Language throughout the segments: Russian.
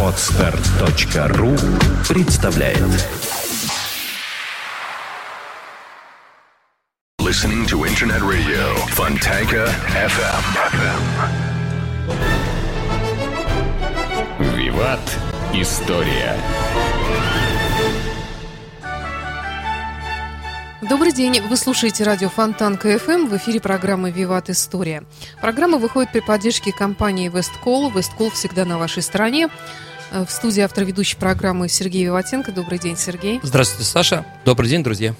Отстар.ру представляет Listening to Internet Radio Fontanka FM. Виват. История. Добрый день, вы слушаете радио Фонтан КФМ, в эфире программы «Виват История». Программа выходит при поддержке компании «Весткол». «Весткол» всегда на вашей стороне. Э, В студии автор ведущей программы Сергей Виватенко. Добрый день, Сергей. Здравствуйте, Саша. Добрый день, друзья.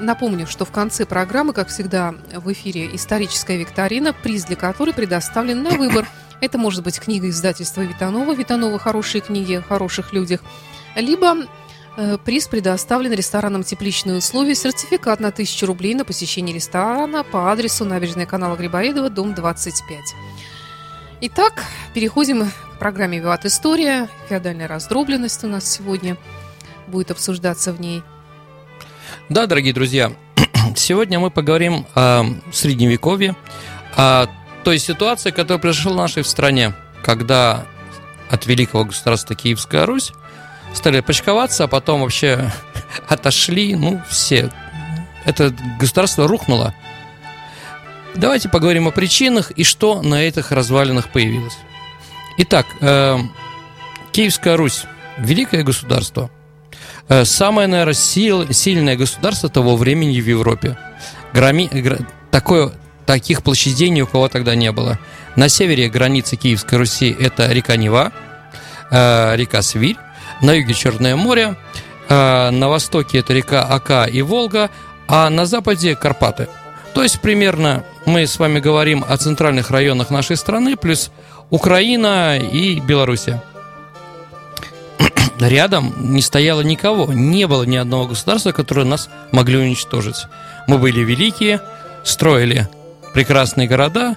Напомню, что в конце программы, как всегда, в эфире историческая викторина, приз для которой предоставлен на выбор. Это может быть книга издательства Витанова, Витанова «Хорошие книги о хороших людях», либо приз предоставлен рестораном «Тепличные условия», сертификат на 1000 рублей на посещение ресторана по адресу набережная канала Грибоедова, дом 25. Итак, переходим к программе «Виват История». Феодальная раздробленность у нас сегодня будет обсуждаться в ней. Да, дорогие друзья, сегодня мы поговорим о Средневековье, о той ситуации, которая произошла в нашей стране, когда от великого государства Киевская Русь стали почковаться, а потом вообще отошли, ну, все. Это государство рухнуло. Давайте поговорим о причинах и что на этих развалинах появилось. Итак, э, Киевская Русь, великое государство, Э, самое, наверное, сил, сильное государство того времени в Европе. Грами, гра- такое, таких площадей ни у кого тогда не было. На севере границы Киевской Руси это река Нева, э, река Свирь, на юге Черное море, э, на востоке это река Ака и Волга, а на западе Карпаты. То есть примерно мы с вами говорим о центральных районах нашей страны, плюс Украина и Белоруссия рядом не стояло никого, не было ни одного государства, которое нас могли уничтожить. Мы были великие, строили прекрасные города,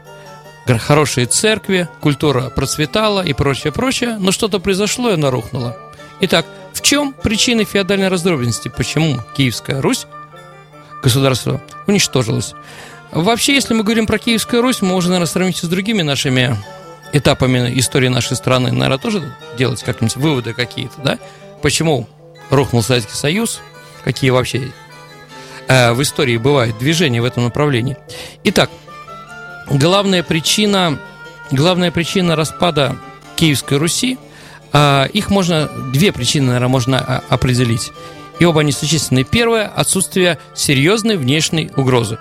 хорошие церкви, культура процветала и прочее, прочее, но что-то произошло и она рухнула. Итак, в чем причины феодальной раздробленности? Почему Киевская Русь, государство, уничтожилось? Вообще, если мы говорим про Киевскую Русь, мы можем, наверное, сравнить с другими нашими этапами истории нашей страны, наверное, тоже делать как-нибудь выводы какие-то, да? Почему рухнул Советский Союз? Какие вообще э, в истории бывают движения в этом направлении? Итак, главная причина, главная причина распада Киевской Руси, их можно, две причины, наверное, можно а, определить. И оба они существенные. Первое – отсутствие серьезной внешней угрозы.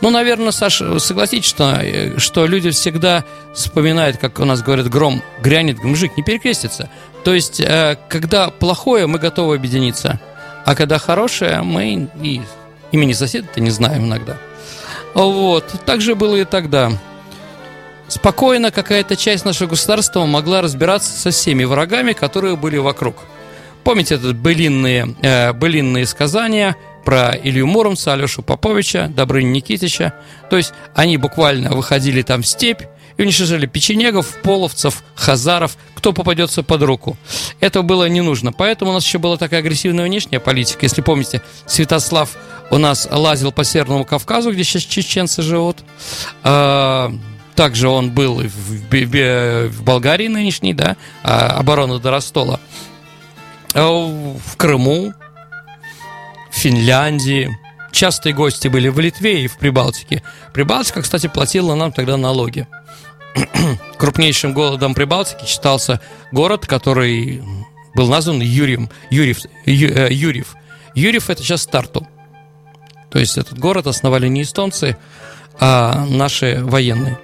Ну, наверное, Саша, согласитесь, что, э, что люди всегда вспоминают, как у нас говорят, гром грянет, мужик не перекрестится. То есть, э, когда плохое, мы готовы объединиться, а когда хорошее, мы и имени соседа-то не знаем иногда. Вот, так же было и тогда. Спокойно какая-то часть нашего государства могла разбираться со всеми врагами, которые были вокруг. Помните это былинные, э, былинные сказания про Илью Муромца, Алешу Поповича, Добрыню Никитича? То есть они буквально выходили там в степь и уничтожали печенегов, половцев, хазаров, кто попадется под руку. Это было не нужно. Поэтому у нас еще была такая агрессивная внешняя политика. Если помните, Святослав у нас лазил по Северному Кавказу, где сейчас чеченцы живут. Также он был в, Бе- в Болгарии нынешней, да, а, оборона до Ростола. А В Крыму, в Финляндии. Частые гости были в Литве и в Прибалтике. Прибалтика, кстати, платила нам тогда налоги. Крупнейшим городом Прибалтики считался город, который был назван Юрием, Юрьев, Ю- э, Юрьев. Юрьев это сейчас Тарту. То есть этот город основали не эстонцы, а наши военные.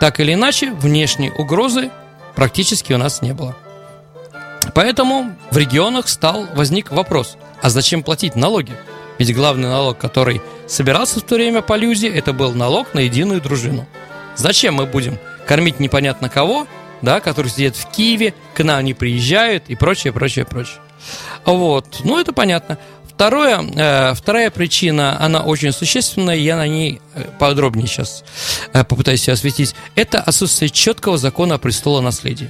Так или иначе, внешней угрозы практически у нас не было. Поэтому в регионах стал возник вопрос, а зачем платить налоги? Ведь главный налог, который собирался в то время по Люзе, это был налог на единую дружину. Зачем мы будем кормить непонятно кого, да, которые сидят в Киеве, к нам не приезжают и прочее, прочее, прочее. Вот, ну это понятно. Второе, э, вторая причина, она очень существенная, я на ней э, подробнее сейчас э, попытаюсь ее осветить. Это отсутствие четкого закона о престолонаследии.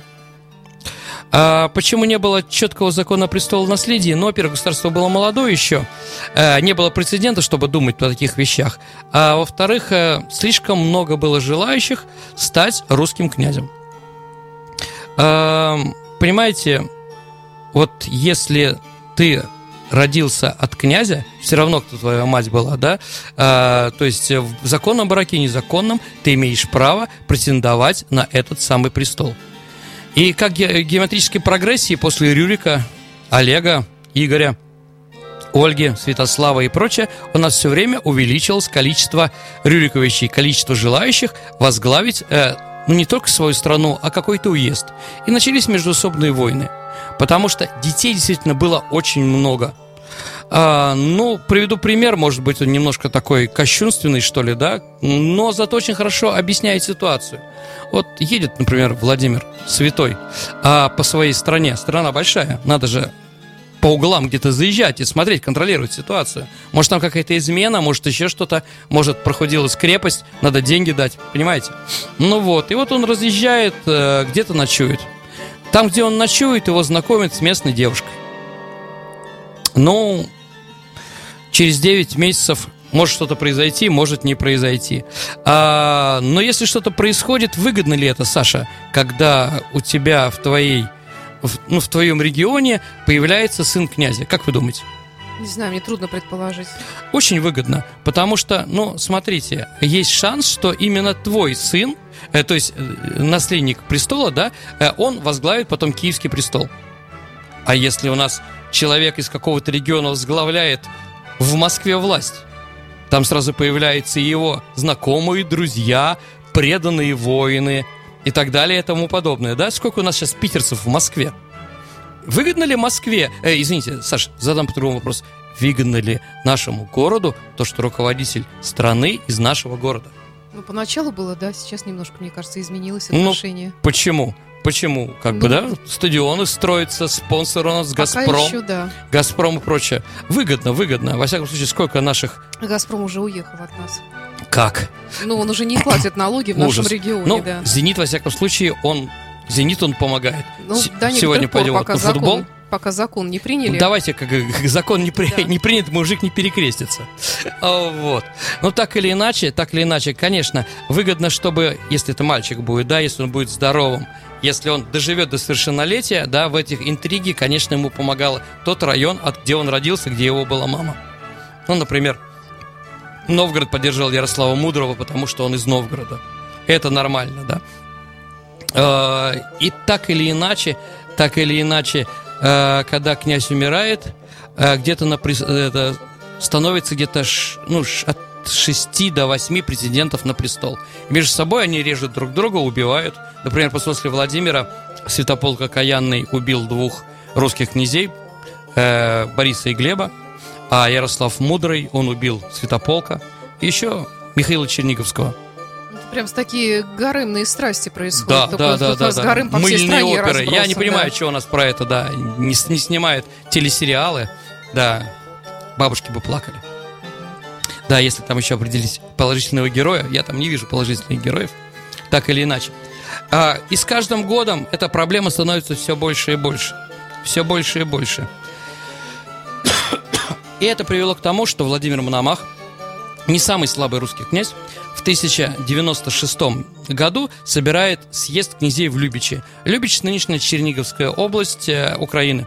А почему не было четкого закона о престолонаследии? Ну, во-первых, государство было молодое еще, не было прецедента, чтобы думать о таких вещах. А во-вторых, слишком много было желающих стать русским князем. Понимаете, вот если ты родился от князя, все равно, кто твоя мать была, да, а, то есть в законном браке, незаконном, ты имеешь право претендовать на этот самый престол. И как ге- геометрической прогрессии после Рюрика, Олега, Игоря, Ольги, Святослава и прочее, у нас все время увеличилось количество Рюриковичей, количество желающих возглавить э, ну, не только свою страну, а какой-то уезд. И начались междуусобные войны. Потому что детей действительно было очень много. А, ну, приведу пример, может быть, он немножко такой кощунственный, что ли, да, но зато очень хорошо объясняет ситуацию. Вот едет, например, Владимир Святой а, по своей стране, страна большая, надо же по углам где-то заезжать и смотреть, контролировать ситуацию. Может, там какая-то измена, может, еще что-то, может, проходилась крепость, надо деньги дать, понимаете? Ну вот, и вот он разъезжает, э, где-то ночует. Там, где он ночует, его знакомят с местной девушкой. Ну, через 9 месяцев может что-то произойти, может не произойти. А, но если что-то происходит, выгодно ли это, Саша, когда у тебя в твоей в, ну, в твоем регионе появляется сын князя. Как вы думаете? Не знаю, мне трудно предположить. Очень выгодно, потому что, ну, смотрите, есть шанс, что именно твой сын, то есть э, наследник престола, да, э, он возглавит потом Киевский престол. А если у нас человек из какого-то региона возглавляет в Москве власть, там сразу появляются его знакомые, друзья, преданные воины и так далее и тому подобное. Да? Сколько у нас сейчас питерцев в Москве? Выгодно ли Москве, э, извините, Саш, задам по-другому вопрос, выгодно ли нашему городу то, что руководитель страны из нашего города? Ну, поначалу было, да, сейчас немножко, мне кажется, изменилось Ну, отношение. Почему? Почему? Как бы, Ну, да, стадионы строятся, спонсор у нас Пока Газпром, еще, да. Газпром и прочее. Выгодно, выгодно. Во всяком случае, сколько наших... Газпром уже уехал от нас. Как? Ну, он уже не платит налоги в нашем Ужас. регионе, Ну, да. Зенит, во всяком случае, он... Зенит, он помогает. Ну, С- некоторых Сегодня пойдем пока на футбол. Пока закон не приняли. Давайте, как, как закон не, при- Да. не принят, мужик не перекрестится. А, Вот. Ну, так или иначе, так или иначе, конечно, выгодно, чтобы, если это мальчик будет, да, если он будет здоровым, если он доживет до совершеннолетия, да, в этих интриге, конечно, ему помогал тот район, от где он родился, где его была мама. Ну, например, Новгород поддержал Ярослава Мудрого, потому что он из Новгорода. Это нормально, да. Э, И так или иначе, так или иначе, когда князь умирает, э, где-то на это становится где-то ну, от 6 до 8 претендентов на престол. Между собой они режут друг друга, убивают. Например, после Владимира Святополк Окаянный убил двух русских князей, э, Бориса и Глеба, а Ярослав Мудрый, он убил Святополка, еще Михаила Черниговского. Прям с такие гаремные страсти происходят. Да, Такой да, да, да, да. гарем по всей Мыльные стране оперы. Я не разбросан, понимаю, да. что у нас про это, да, не, не снимают телесериалы. Да, бабушки бы плакали. Да, если там еще определить положительного героя, я там не вижу положительных героев, так или иначе. А, и с каждым годом эта проблема становится все больше и больше. Все больше и больше. И это привело к тому, что Владимир Мономах, не самый слабый русский князь, в 1096 году собирает съезд князей в Любичи. Любич – нынешняя Черниговская область э, Украины.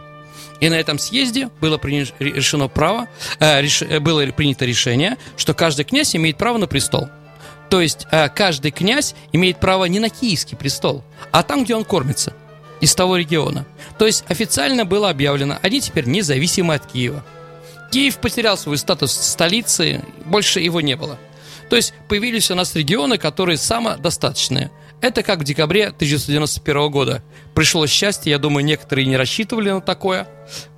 И на этом съезде было принято, решено право, э, реш- э, было принято решение, что каждый князь имеет право на престол. То есть э, каждый князь имеет право не на киевский престол, а там, где он кормится, из того региона. То есть официально было объявлено, они теперь независимы от Киева. Киев потерял свой статус столицы, больше его не было. То есть появились у нас регионы, которые самодостаточные. Это как в декабре 1991 года. Пришло счастье, я думаю, некоторые не рассчитывали на такое.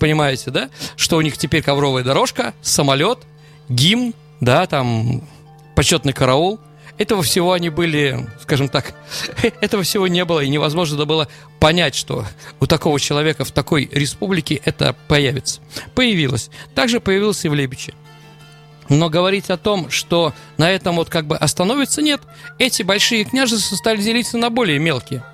Понимаете, да? Что у них теперь ковровая дорожка, самолет, гимн, да, там почетный караул. Этого всего они были, скажем так, этого всего не было, и невозможно было понять, что у такого человека в такой республике это появится. Появилось. Также появился и в Лебиче. Но говорить о том, что на этом вот как бы остановится, нет. Эти большие княжества стали делиться на более мелкие.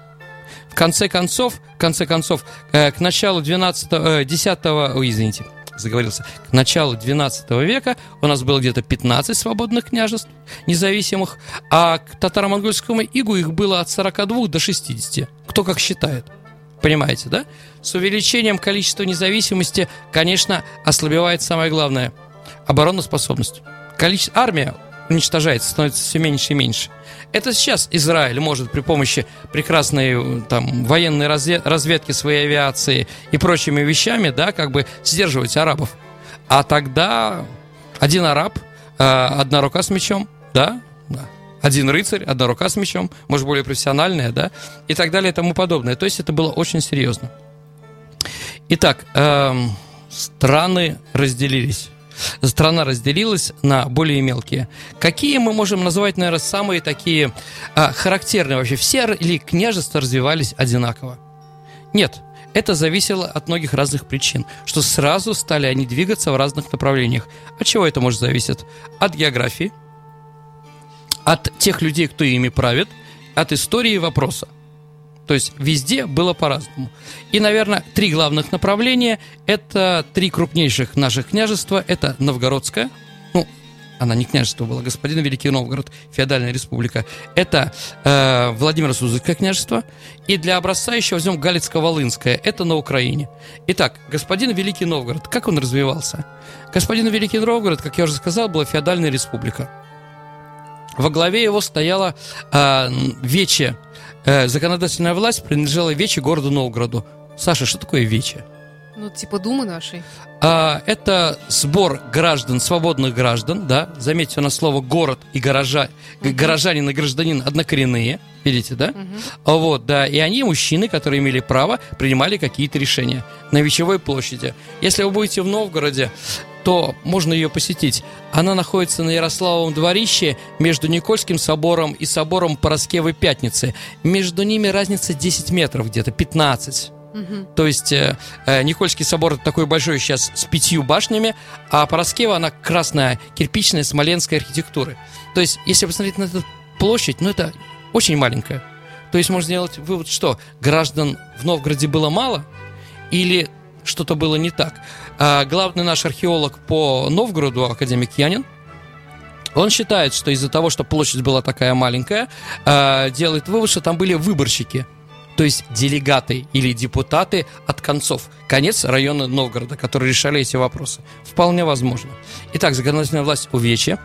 В конце концов, в конце концов, э, к началу 12 э, 10 ой, извините, заговорился, к началу 12 века у нас было где-то 15 свободных княжеств независимых, а к татаро-монгольскому игу их было от 42 до 60. Кто как считает. Понимаете, да? С увеличением количества независимости, конечно, ослабевает самое главное – обороноспособность. Количество, армия уничтожается, становится все меньше и меньше. Это сейчас Израиль может при помощи прекрасной там, военной разведки своей авиации и прочими вещами, да, как бы сдерживать арабов. А тогда один араб, э, одна рука с мечом, да, да, один рыцарь, одна рука с мечом, может, более профессиональная, да, и так далее и тому подобное. То есть это было очень серьезно. Итак, эм, страны разделились. Страна разделилась на более мелкие. Какие мы можем назвать, наверное, самые такие а, характерные вообще? Все ли княжества развивались одинаково? Нет, это зависело от многих разных причин, что сразу стали они двигаться в разных направлениях. От чего это может зависеть? От географии, от тех людей, кто ими правит, от истории вопроса. То есть везде было по-разному. И, наверное, три главных направления – это три крупнейших наших княжества. Это Новгородское, ну, она не княжество была, господин Великий Новгород, феодальная республика. Это э, Владимиро-Суздальское княжество. И для образца еще возьмем Галицко-Волынское, это на Украине. Итак, господин Великий Новгород, как он развивался? Господин Великий Новгород, как я уже сказал, была феодальная республика. Во главе его стояла э, Вече, э, законодательная власть принадлежала Вече городу Новгороду. Саша, что такое Вече? Ну, типа Думы нашей. А, это сбор граждан, свободных граждан, да. Заметьте, у нас слово город и горожа, угу. горожанин и гражданин однокоренные, видите, да? Угу. Вот, да. И они, мужчины, которые имели право, принимали какие-то решения на Вечевой площади. Если вы будете в Новгороде, то можно ее посетить. Она находится на Ярославовом дворище между Никольским собором и собором Пороскевой Пятницы. Между ними разница 10 метров где-то, 15. Угу. То есть э, э, Никольский собор такой большой сейчас с пятью башнями, а Пороскева она красная, кирпичная, смоленской архитектуры. То есть, если посмотреть на эту площадь, ну это очень маленькая. То есть можно сделать вывод, что граждан в Новгороде было мало, или что-то было не так. А главный наш археолог по Новгороду, академик Янин, он считает, что из-за того, что площадь была такая маленькая, а, делает вывод, что там были выборщики, то есть делегаты или депутаты от концов, конец района Новгорода, которые решали эти вопросы. Вполне возможно. Итак, законодательная власть увечья,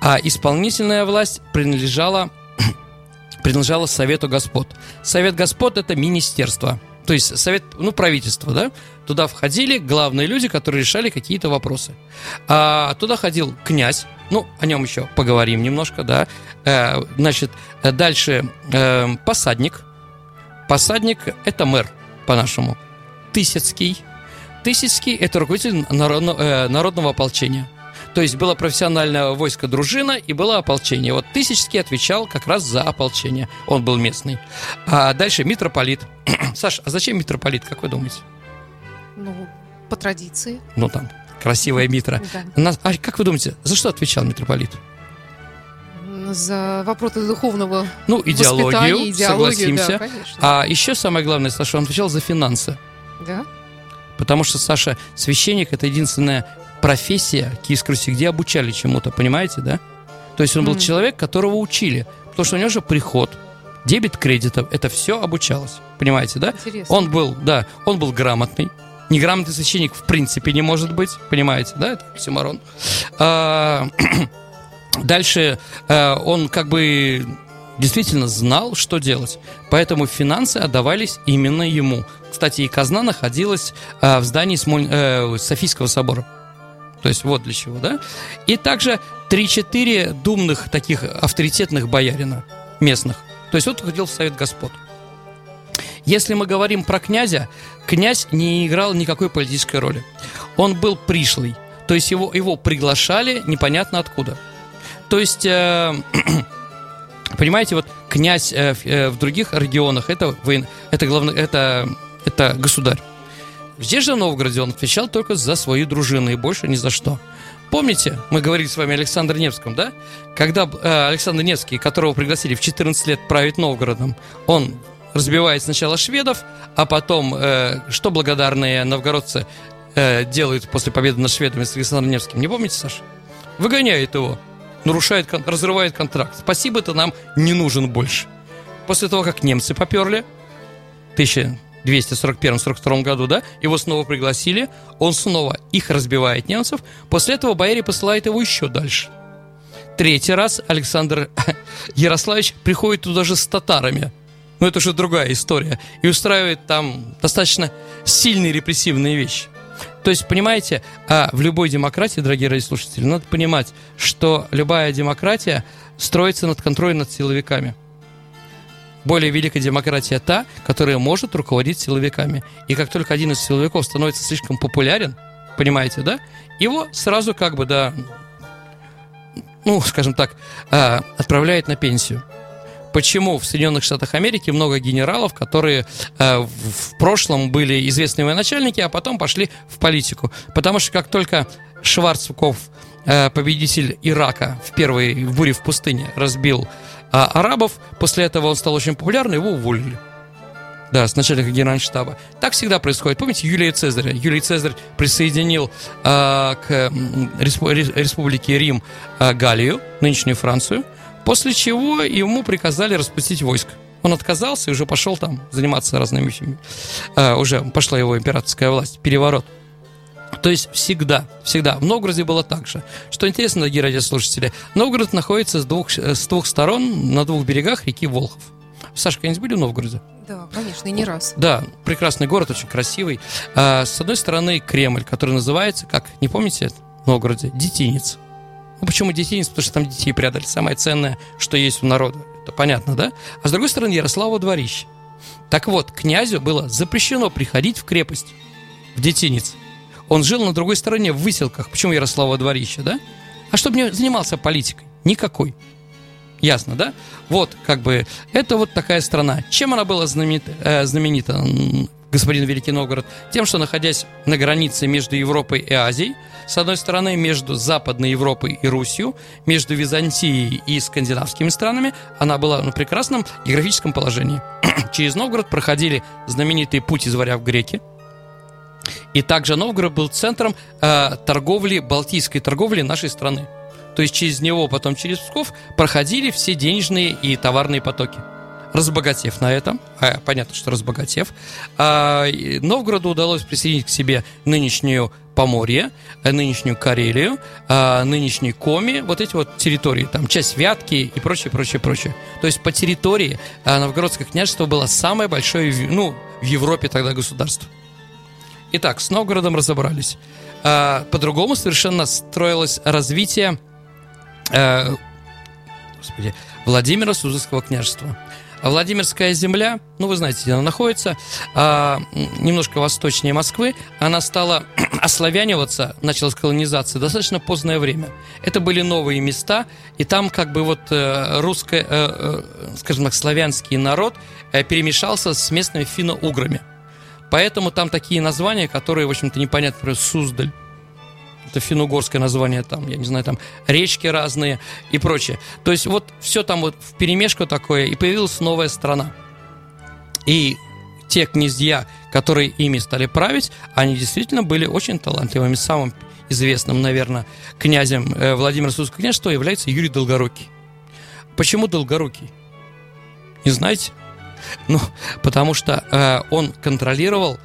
а исполнительная власть принадлежала, принадлежала Совету Господ. Совет Господ – это министерство, то есть совет, ну, правительство, да, Туда входили главные люди, которые решали какие-то вопросы. А, туда ходил князь, ну, о нем еще поговорим немножко, да. Э, значит, дальше э, посадник. Посадник – это мэр, по-нашему. Тысяцкий. Тысяцкий – это руководитель народного, э, народного ополчения. То есть было профессиональное войско дружина и было ополчение. Вот Тысячский отвечал как раз за ополчение. Он был местный. А дальше митрополит. Саш, а зачем митрополит, как вы думаете? Ну, по традиции. Ну, там, красивая митра. Да. А как вы думаете, за что отвечал митрополит? За вопросы духовного Ну, идеологию, согласимся. Да, а еще самое главное, Саша, он отвечал за финансы. Да? Потому что, Саша, священник – это единственная профессия Киевской Руси, где обучали чему-то, понимаете, да? То есть он был mm. человек, которого учили, потому что у него же приход, дебет кредитов, это все обучалось, понимаете, да? Интересно. Он был, да, он был грамотный, Неграмотный священник в принципе не может быть, понимаете, да, это Симарон. А, дальше а, он как бы действительно знал, что делать. Поэтому финансы отдавались именно ему. Кстати, и казна находилась а, в здании э, Софийского собора. То есть вот для чего, да? И также 3-4 думных таких авторитетных боярина местных. То есть вот ходил в Совет Господ. Если мы говорим про князя, князь не играл никакой политической роли. Он был пришлый, то есть его, его приглашали непонятно откуда. То есть, э, понимаете, вот князь э, э, в других регионах это, воен, это, главное, это, это государь. Здесь же в Новгороде он отвечал только за свою дружину и больше ни за что. Помните, мы говорили с вами о Александре Невском, да? Когда э, Александр Невский, которого пригласили в 14 лет править Новгородом, он разбивает сначала шведов, а потом, э, что благодарные новгородцы э, делают после победы над шведами с Александром Невским? Не помните, Саша? Выгоняет его, нарушает, разрывает контракт. Спасибо, ты нам не нужен больше. После того, как немцы поперли, 1000, 241-42 году, да, его снова пригласили, он снова их разбивает немцев, после этого бояре посылают его еще дальше. Третий раз Александр Ярославич приходит туда же с татарами, но это уже другая история, и устраивает там достаточно сильные репрессивные вещи. То есть, понимаете, а в любой демократии, дорогие радиослушатели, надо понимать, что любая демократия строится над контролем над силовиками. Более великая демократия та, которая может руководить силовиками. И как только один из силовиков становится слишком популярен, понимаете, да, его сразу как бы, да, ну, скажем так, а, отправляют на пенсию. Почему в Соединенных Штатах Америки много генералов, которые э, в прошлом были известные военачальники, а потом пошли в политику? Потому что как только Шварцков, э, победитель Ирака в первой в буре в пустыне, разбил э, арабов, после этого он стал очень популярным, его уволили. Да, с начальника генерального Так всегда происходит. Помните Юлия Цезаря? Юлий Цезарь присоединил э, к республике Рим э, Галлию, нынешнюю Францию, После чего ему приказали распустить войск. Он отказался и уже пошел там заниматься разными вещами. А, уже пошла его императорская власть, переворот. То есть всегда, всегда. В Новгороде было так же. Что интересно, дорогие радиослушатели, Новгород находится с двух, с двух сторон, на двух берегах реки Волхов. Сашка, когда-нибудь были в Новгороде? Да, конечно, и не раз. Да, прекрасный город, очень красивый. А, с одной стороны, Кремль, который называется, как, не помните, в Новгороде, Детинец. Ну, почему детинец? Потому что там детей прятали. Самое ценное, что есть у народа. Это понятно, да? А с другой стороны, Ярослава дворище. Так вот, князю было запрещено приходить в крепость, в детинец. Он жил на другой стороне, в выселках. Почему Ярослава дворище, да? А чтобы не занимался политикой. Никакой. Ясно, да? Вот, как бы, это вот такая страна. Чем она была знаменита, э, знаменита господин Великий Новгород? Тем, что находясь на границе между Европой и Азией, с одной стороны, между Западной Европой и Русью, между Византией и скандинавскими странами, она была на прекрасном географическом положении. Через Новгород проходили знаменитый путь из в греки, и также Новгород был центром э, торговли, балтийской торговли нашей страны. То есть через него, потом через Псков проходили все денежные и товарные потоки разбогатев на этом, а, понятно, что разбогатев, а, Новгороду удалось присоединить к себе нынешнюю Поморье, нынешнюю Карелию, а, нынешний Коми, вот эти вот территории, там часть Вятки и прочее, прочее, прочее. То есть по территории а, Новгородское княжество было самое большое, ну, в Европе тогда государство. Итак, с Новгородом разобрались. А, по-другому совершенно строилось развитие а, господи, Владимира Суздальского княжества. Владимирская земля, ну вы знаете, где она находится, а, немножко восточнее Москвы, она стала ославяниваться, началась колонизация достаточно позднее время. Это были новые места, и там как бы вот э, русское, э, э, скажем так, славянский народ перемешался с местными финно-уграми. Поэтому там такие названия, которые, в общем-то, непонятно, например, Суздаль, это финно-угорское название, там, я не знаю, там речки разные и прочее. То есть вот все там вот в перемешку такое, и появилась новая страна. И те князья, которые ими стали править, они действительно были очень талантливыми. Самым известным, наверное, князем э, Владимира Судского княжества является Юрий Долгорукий. Почему Долгорукий? Не знаете? Ну, потому что э, он контролировал,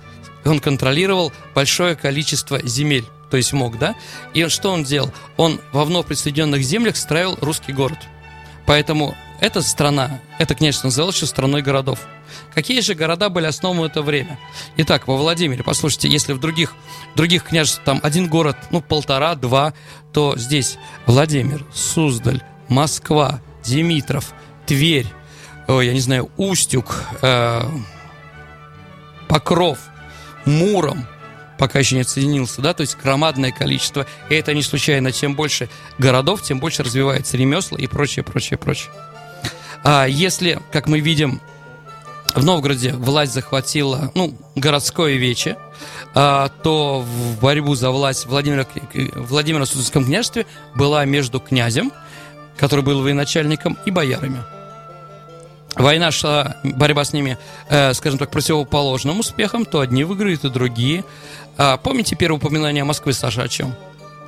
он контролировал большое количество земель то есть мог, да? И что он делал? Он во вновь присоединенных землях строил русский город. Поэтому эта страна, это княжество называлось еще страной городов. Какие же города были основаны в это время? Итак, во Владимире, послушайте, если в других, других княжествах там один город, ну, полтора, два, то здесь Владимир, Суздаль, Москва, Димитров, Тверь, ой, я не знаю, Устюг, э, Покров, Муром, пока еще не отсоединился, да, то есть громадное количество. И это не случайно. Чем больше городов, тем больше развивается ремесла и прочее, прочее, прочее. А если, как мы видим, в Новгороде власть захватила, ну, городское вече, а, то в борьбу за власть Владимира, Владимира Суздальском княжестве была между князем, который был военачальником, и боярами. Война шла, борьба с ними, э, скажем так, противоположным успехом, то одни выиграют, и другие. А, помните первое упоминание Москвы, Саша, о чем?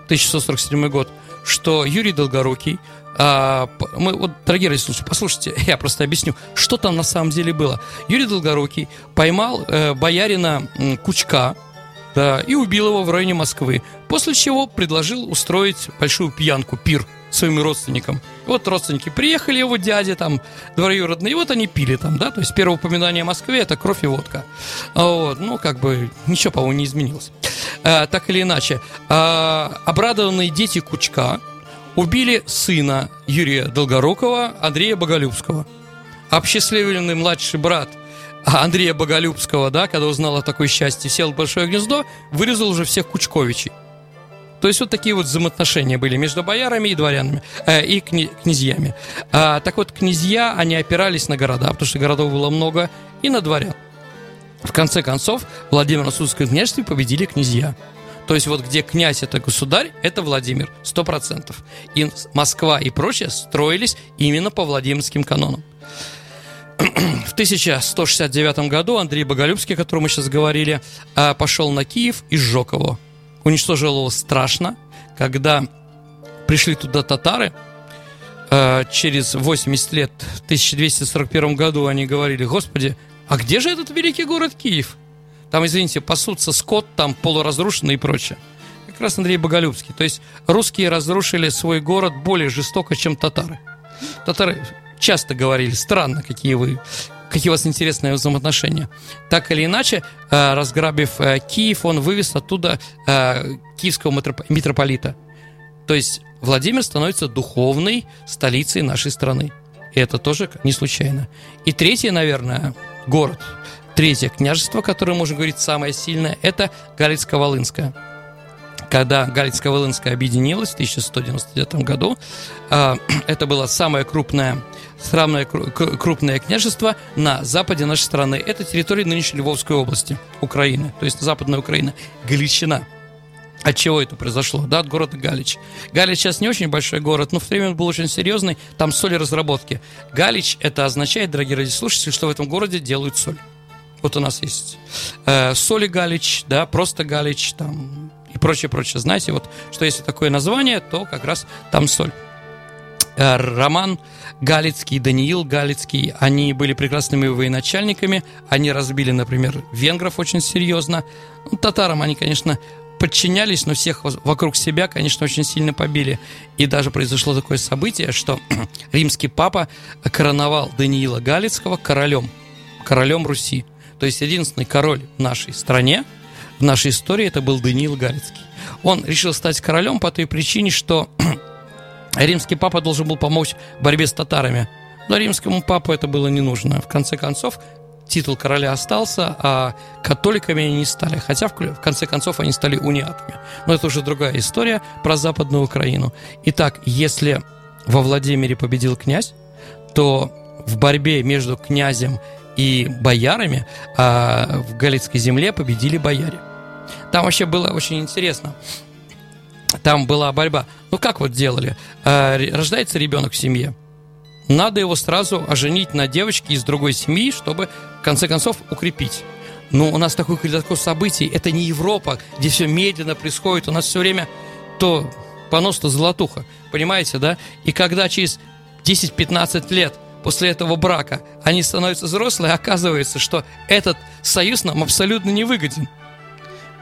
1647 год. что Юрий Долгорукий, а, мы, вот, дорогие радиослушатели, послушайте, я просто объясню, что там на самом деле было. Юрий Долгорукий поймал э, боярина м, Кучка, да, и убил его в районе Москвы. После чего предложил устроить большую пьянку, пир своим родственникам. Вот родственники приехали, его дяди там, двоюродные, и вот они пили там, да, то есть первое упоминание о Москве это кровь и водка. А Вот, ну, как бы ничего, по-моему, не изменилось. А, так или иначе, а, обрадованные дети Кучка убили сына Юрия Долгорукова, Андрея Боголюбского. Обсчастливленный младший брат Андрея Боголюбского, да, когда узнал о такой счастье, сел в большое гнездо, вырезал уже всех Кучковичей. То есть вот такие вот взаимоотношения были между боярами и дворянами, э, и кня- князьями. А, так вот, князья, они опирались на города, потому что городов было много, и на дворян. В конце концов, Владимир Судское княжестве победили князья. То есть вот где князь это государь, это Владимир, сто процентов. И Москва и прочее строились именно по Владимирским канонам. В 1169 году Андрей Боголюбский, о котором мы сейчас говорили, а, пошел на Киев и сжег его. Уничтожил его страшно, когда пришли туда татары, а, через 80 лет, в 1241 году они говорили, господи, а где же этот великий город Киев? Там, извините, пасутся скот, там полуразрушенный и прочее. Как раз Андрей Боголюбский. То есть русские разрушили свой город более жестоко, чем татары. Татары часто говорили, странно, какие вы, какие у вас интересные взаимоотношения. Так или иначе, э, разграбив э, Киев, он вывез оттуда э, киевского митроп- митрополита. То есть Владимир становится духовной столицей нашей страны. И это тоже не случайно. И третий, наверное, город, третье княжество, которое, можно говорить, самое сильное, это Галицко-Волынское. Когда Галицко-Волынское объединилось в 1199 году, а, это было самое крупное, самое крупное княжество на западе нашей страны. Это территория нынешней Львовской области, Украины, то есть западная Украина, Галичина. От чего это произошло? Да, от города Галич. Галич сейчас не очень большой город, но в то время он был очень серьезный, там соли разработки. Галич, это означает, дорогие радиослушатели, что в этом городе делают соль. Вот у нас есть э, соли Галич, да, просто Галич, там и прочее, прочее. Знаете, вот что если такое название, то как раз там соль. Э, Роман Галицкий, Даниил Галицкий, они были прекрасными военачальниками, они разбили, например, венгров очень серьезно. Ну, татарам они, конечно, подчинялись, но всех вокруг себя, конечно, очень сильно побили. И даже произошло такое событие, что римский папа короновал Даниила Галицкого королем, королем Руси. То есть единственный король в нашей стране, в нашей истории, это был Даниил Галицкий. Он решил стать королем по той причине, что римский папа должен был помочь в борьбе с татарами. Но римскому папу это было не нужно. В конце концов, титул короля остался, а католиками они не стали. Хотя, в конце концов, они стали униатами. Но это уже другая история про Западную Украину. Итак, если во Владимире победил князь, то в борьбе между князем и боярами а, в Галицкой земле победили бояре. Там вообще было очень интересно. Там была борьба. Ну как вот делали? А, рождается ребенок в семье. Надо его сразу оженить на девочке из другой семьи, чтобы в конце концов укрепить. Но у нас такой калейдоскоп событий. Это не Европа, где все медленно происходит. У нас все время то понос, то золотуха. Понимаете, да? И когда через 10-15 лет после этого брака они становятся взрослые, оказывается, что этот союз нам абсолютно не выгоден.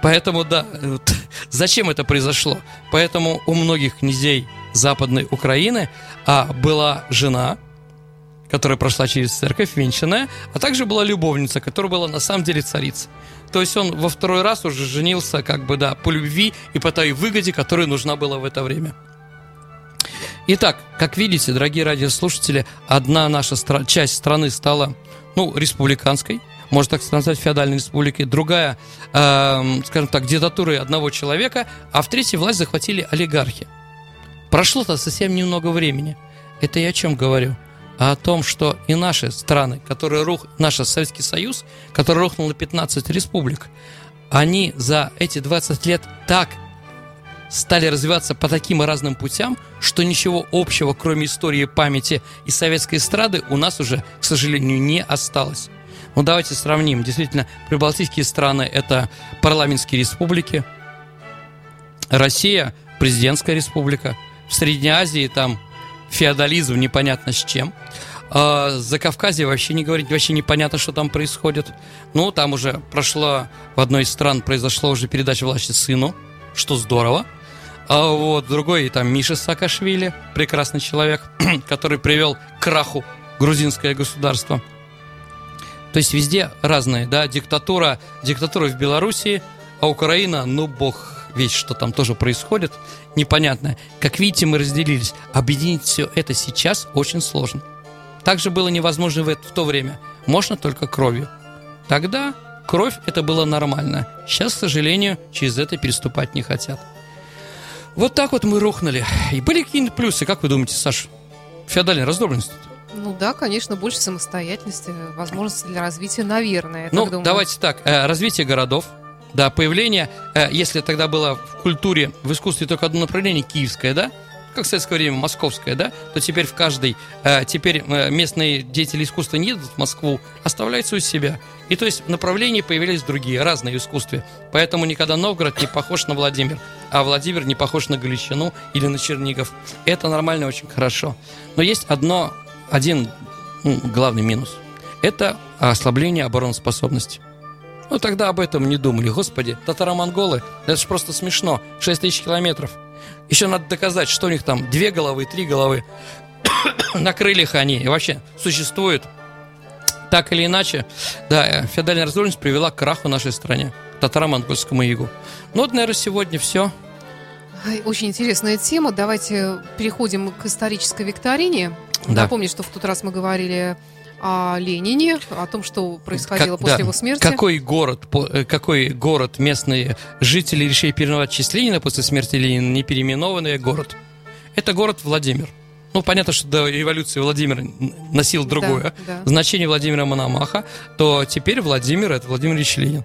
Поэтому, да, вот, зачем это произошло? Поэтому у многих князей Западной Украины а, была жена, которая прошла через церковь, венчанная, а также была любовница, которая была на самом деле царица. То есть он во второй раз уже женился, как бы, да, по любви и по той выгоде, которая нужна была в это время. Итак, как видите, дорогие радиослушатели, одна наша стра- часть страны стала, ну, республиканской, можно так сказать, феодальной республикой, другая, эм, скажем так, диктатурой одного человека, а в третьей власть захватили олигархи. Прошло-то совсем немного времени. Это я о чем говорю? О том, что и наши страны, которые рух... наш Советский Союз, который рухнул на 15 республик, они за эти 20 лет так стали развиваться по таким разным путям, что ничего общего, кроме истории памяти и советской эстрады, у нас уже, к сожалению, не осталось. Ну, давайте сравним. Действительно, прибалтийские страны – это парламентские республики. Россия – президентская республика. В Средней Азии там феодализм непонятно с чем. А за Кавказе вообще не говорить, вообще непонятно, что там происходит. Ну, там уже прошло, в одной из стран произошла уже передача власти сыну, что здорово. А вот другой, там, Миша Саакашвили, прекрасный человек, который привел к краху грузинское государство. То есть везде разные, да, диктатура, диктатура в Белоруссии, а Украина, ну, бог весь, что там тоже происходит, непонятно. Как видите, мы разделились. Объединить все это сейчас очень сложно. Также было невозможно в, это, в то время. Можно только кровью. Тогда кровь это было нормально. Сейчас, к сожалению, через это переступать не хотят. Вот так вот мы рухнули. И были какие-нибудь плюсы, как вы думаете, Саша? Феодальная раздробленность. Ну да, конечно, больше самостоятельности, возможности для развития, наверное. Ну, давайте так. Э, развитие городов, да, появление, э, если тогда было в культуре, в искусстве только одно направление, киевское, да, как в советское время московское, да, то теперь в каждой, э, теперь э, местные деятели искусства не едут в Москву, оставляются у себя. И то есть в направлении появились другие, разные искусства. Поэтому никогда Новгород не похож на Владимир, а Владимир не похож на Галичину или на Чернигов. Это нормально, очень хорошо. Но есть одно, один ну, главный минус. Это ослабление обороноспособности. Ну, тогда об этом не думали. Господи, татаро-монголы, это же просто смешно. 6 тысяч километров. Еще надо доказать, что у них там две головы, три головы. На крыльях они и вообще существуют. Так или иначе, да, э, феодальная раздольность привела к краху нашей стране, татаро-монгольскому игу. Ну вот, наверное, сегодня все. Очень интересная тема. Давайте переходим к исторической викторине. Да. Напомню, что в тот раз мы говорили о Ленине, о том, что происходило как, после да, его смерти. Какой город, э, какой город местные жители решили переименовать в честь Ленина после смерти Ленина, не переименованный город? Это город Владимир. Ну, понятно, что до революции Владимир носил другое да, да. значение Владимира Мономаха, то теперь Владимир – это Владимир Ильич Ленин.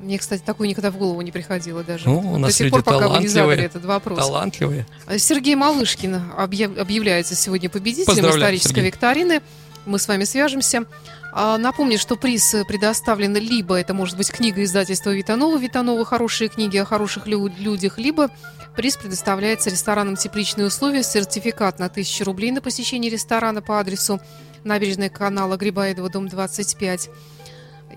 Мне, кстати, такое никогда в голову не приходило даже. Ну, у нас До сих пор, пока вы не задали этот вопрос. Талантливые. Сергей Малышкин объявляется сегодня победителем исторической Сергей. викторины мы с вами свяжемся. А, напомню, что приз предоставлен либо это может быть книга издательства Витанова, Витанова «Хорошие книги о хороших людях», либо приз предоставляется ресторанам «Тепличные условия», сертификат на 1000 рублей на посещение ресторана по адресу набережная канала Грибаедова, дом 25.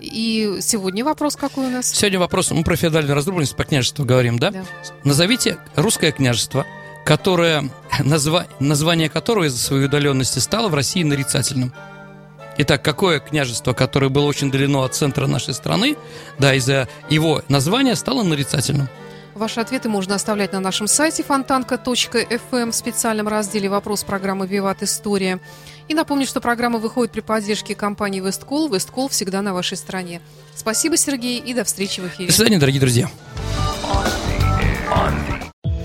И сегодня вопрос какой у нас? Сегодня вопрос, мы про феодальную раздробленность по княжеству говорим, да? да. Назовите русское княжество – которое, назва, название которого из-за своей удаленности стало в России нарицательным. Итак, какое княжество, которое было очень далеко от центра нашей страны, да, из-за его названия стало нарицательным? Ваши ответы можно оставлять на нашем сайте фонтанка.фм эм в специальном разделе «Вопрос программы «Виват История». И напомню, что программа выходит при поддержке компании «Весткол». «Весткол» всегда на вашей стороне. Спасибо, Сергей, и до встречи в эфире. До свидания, дорогие друзья.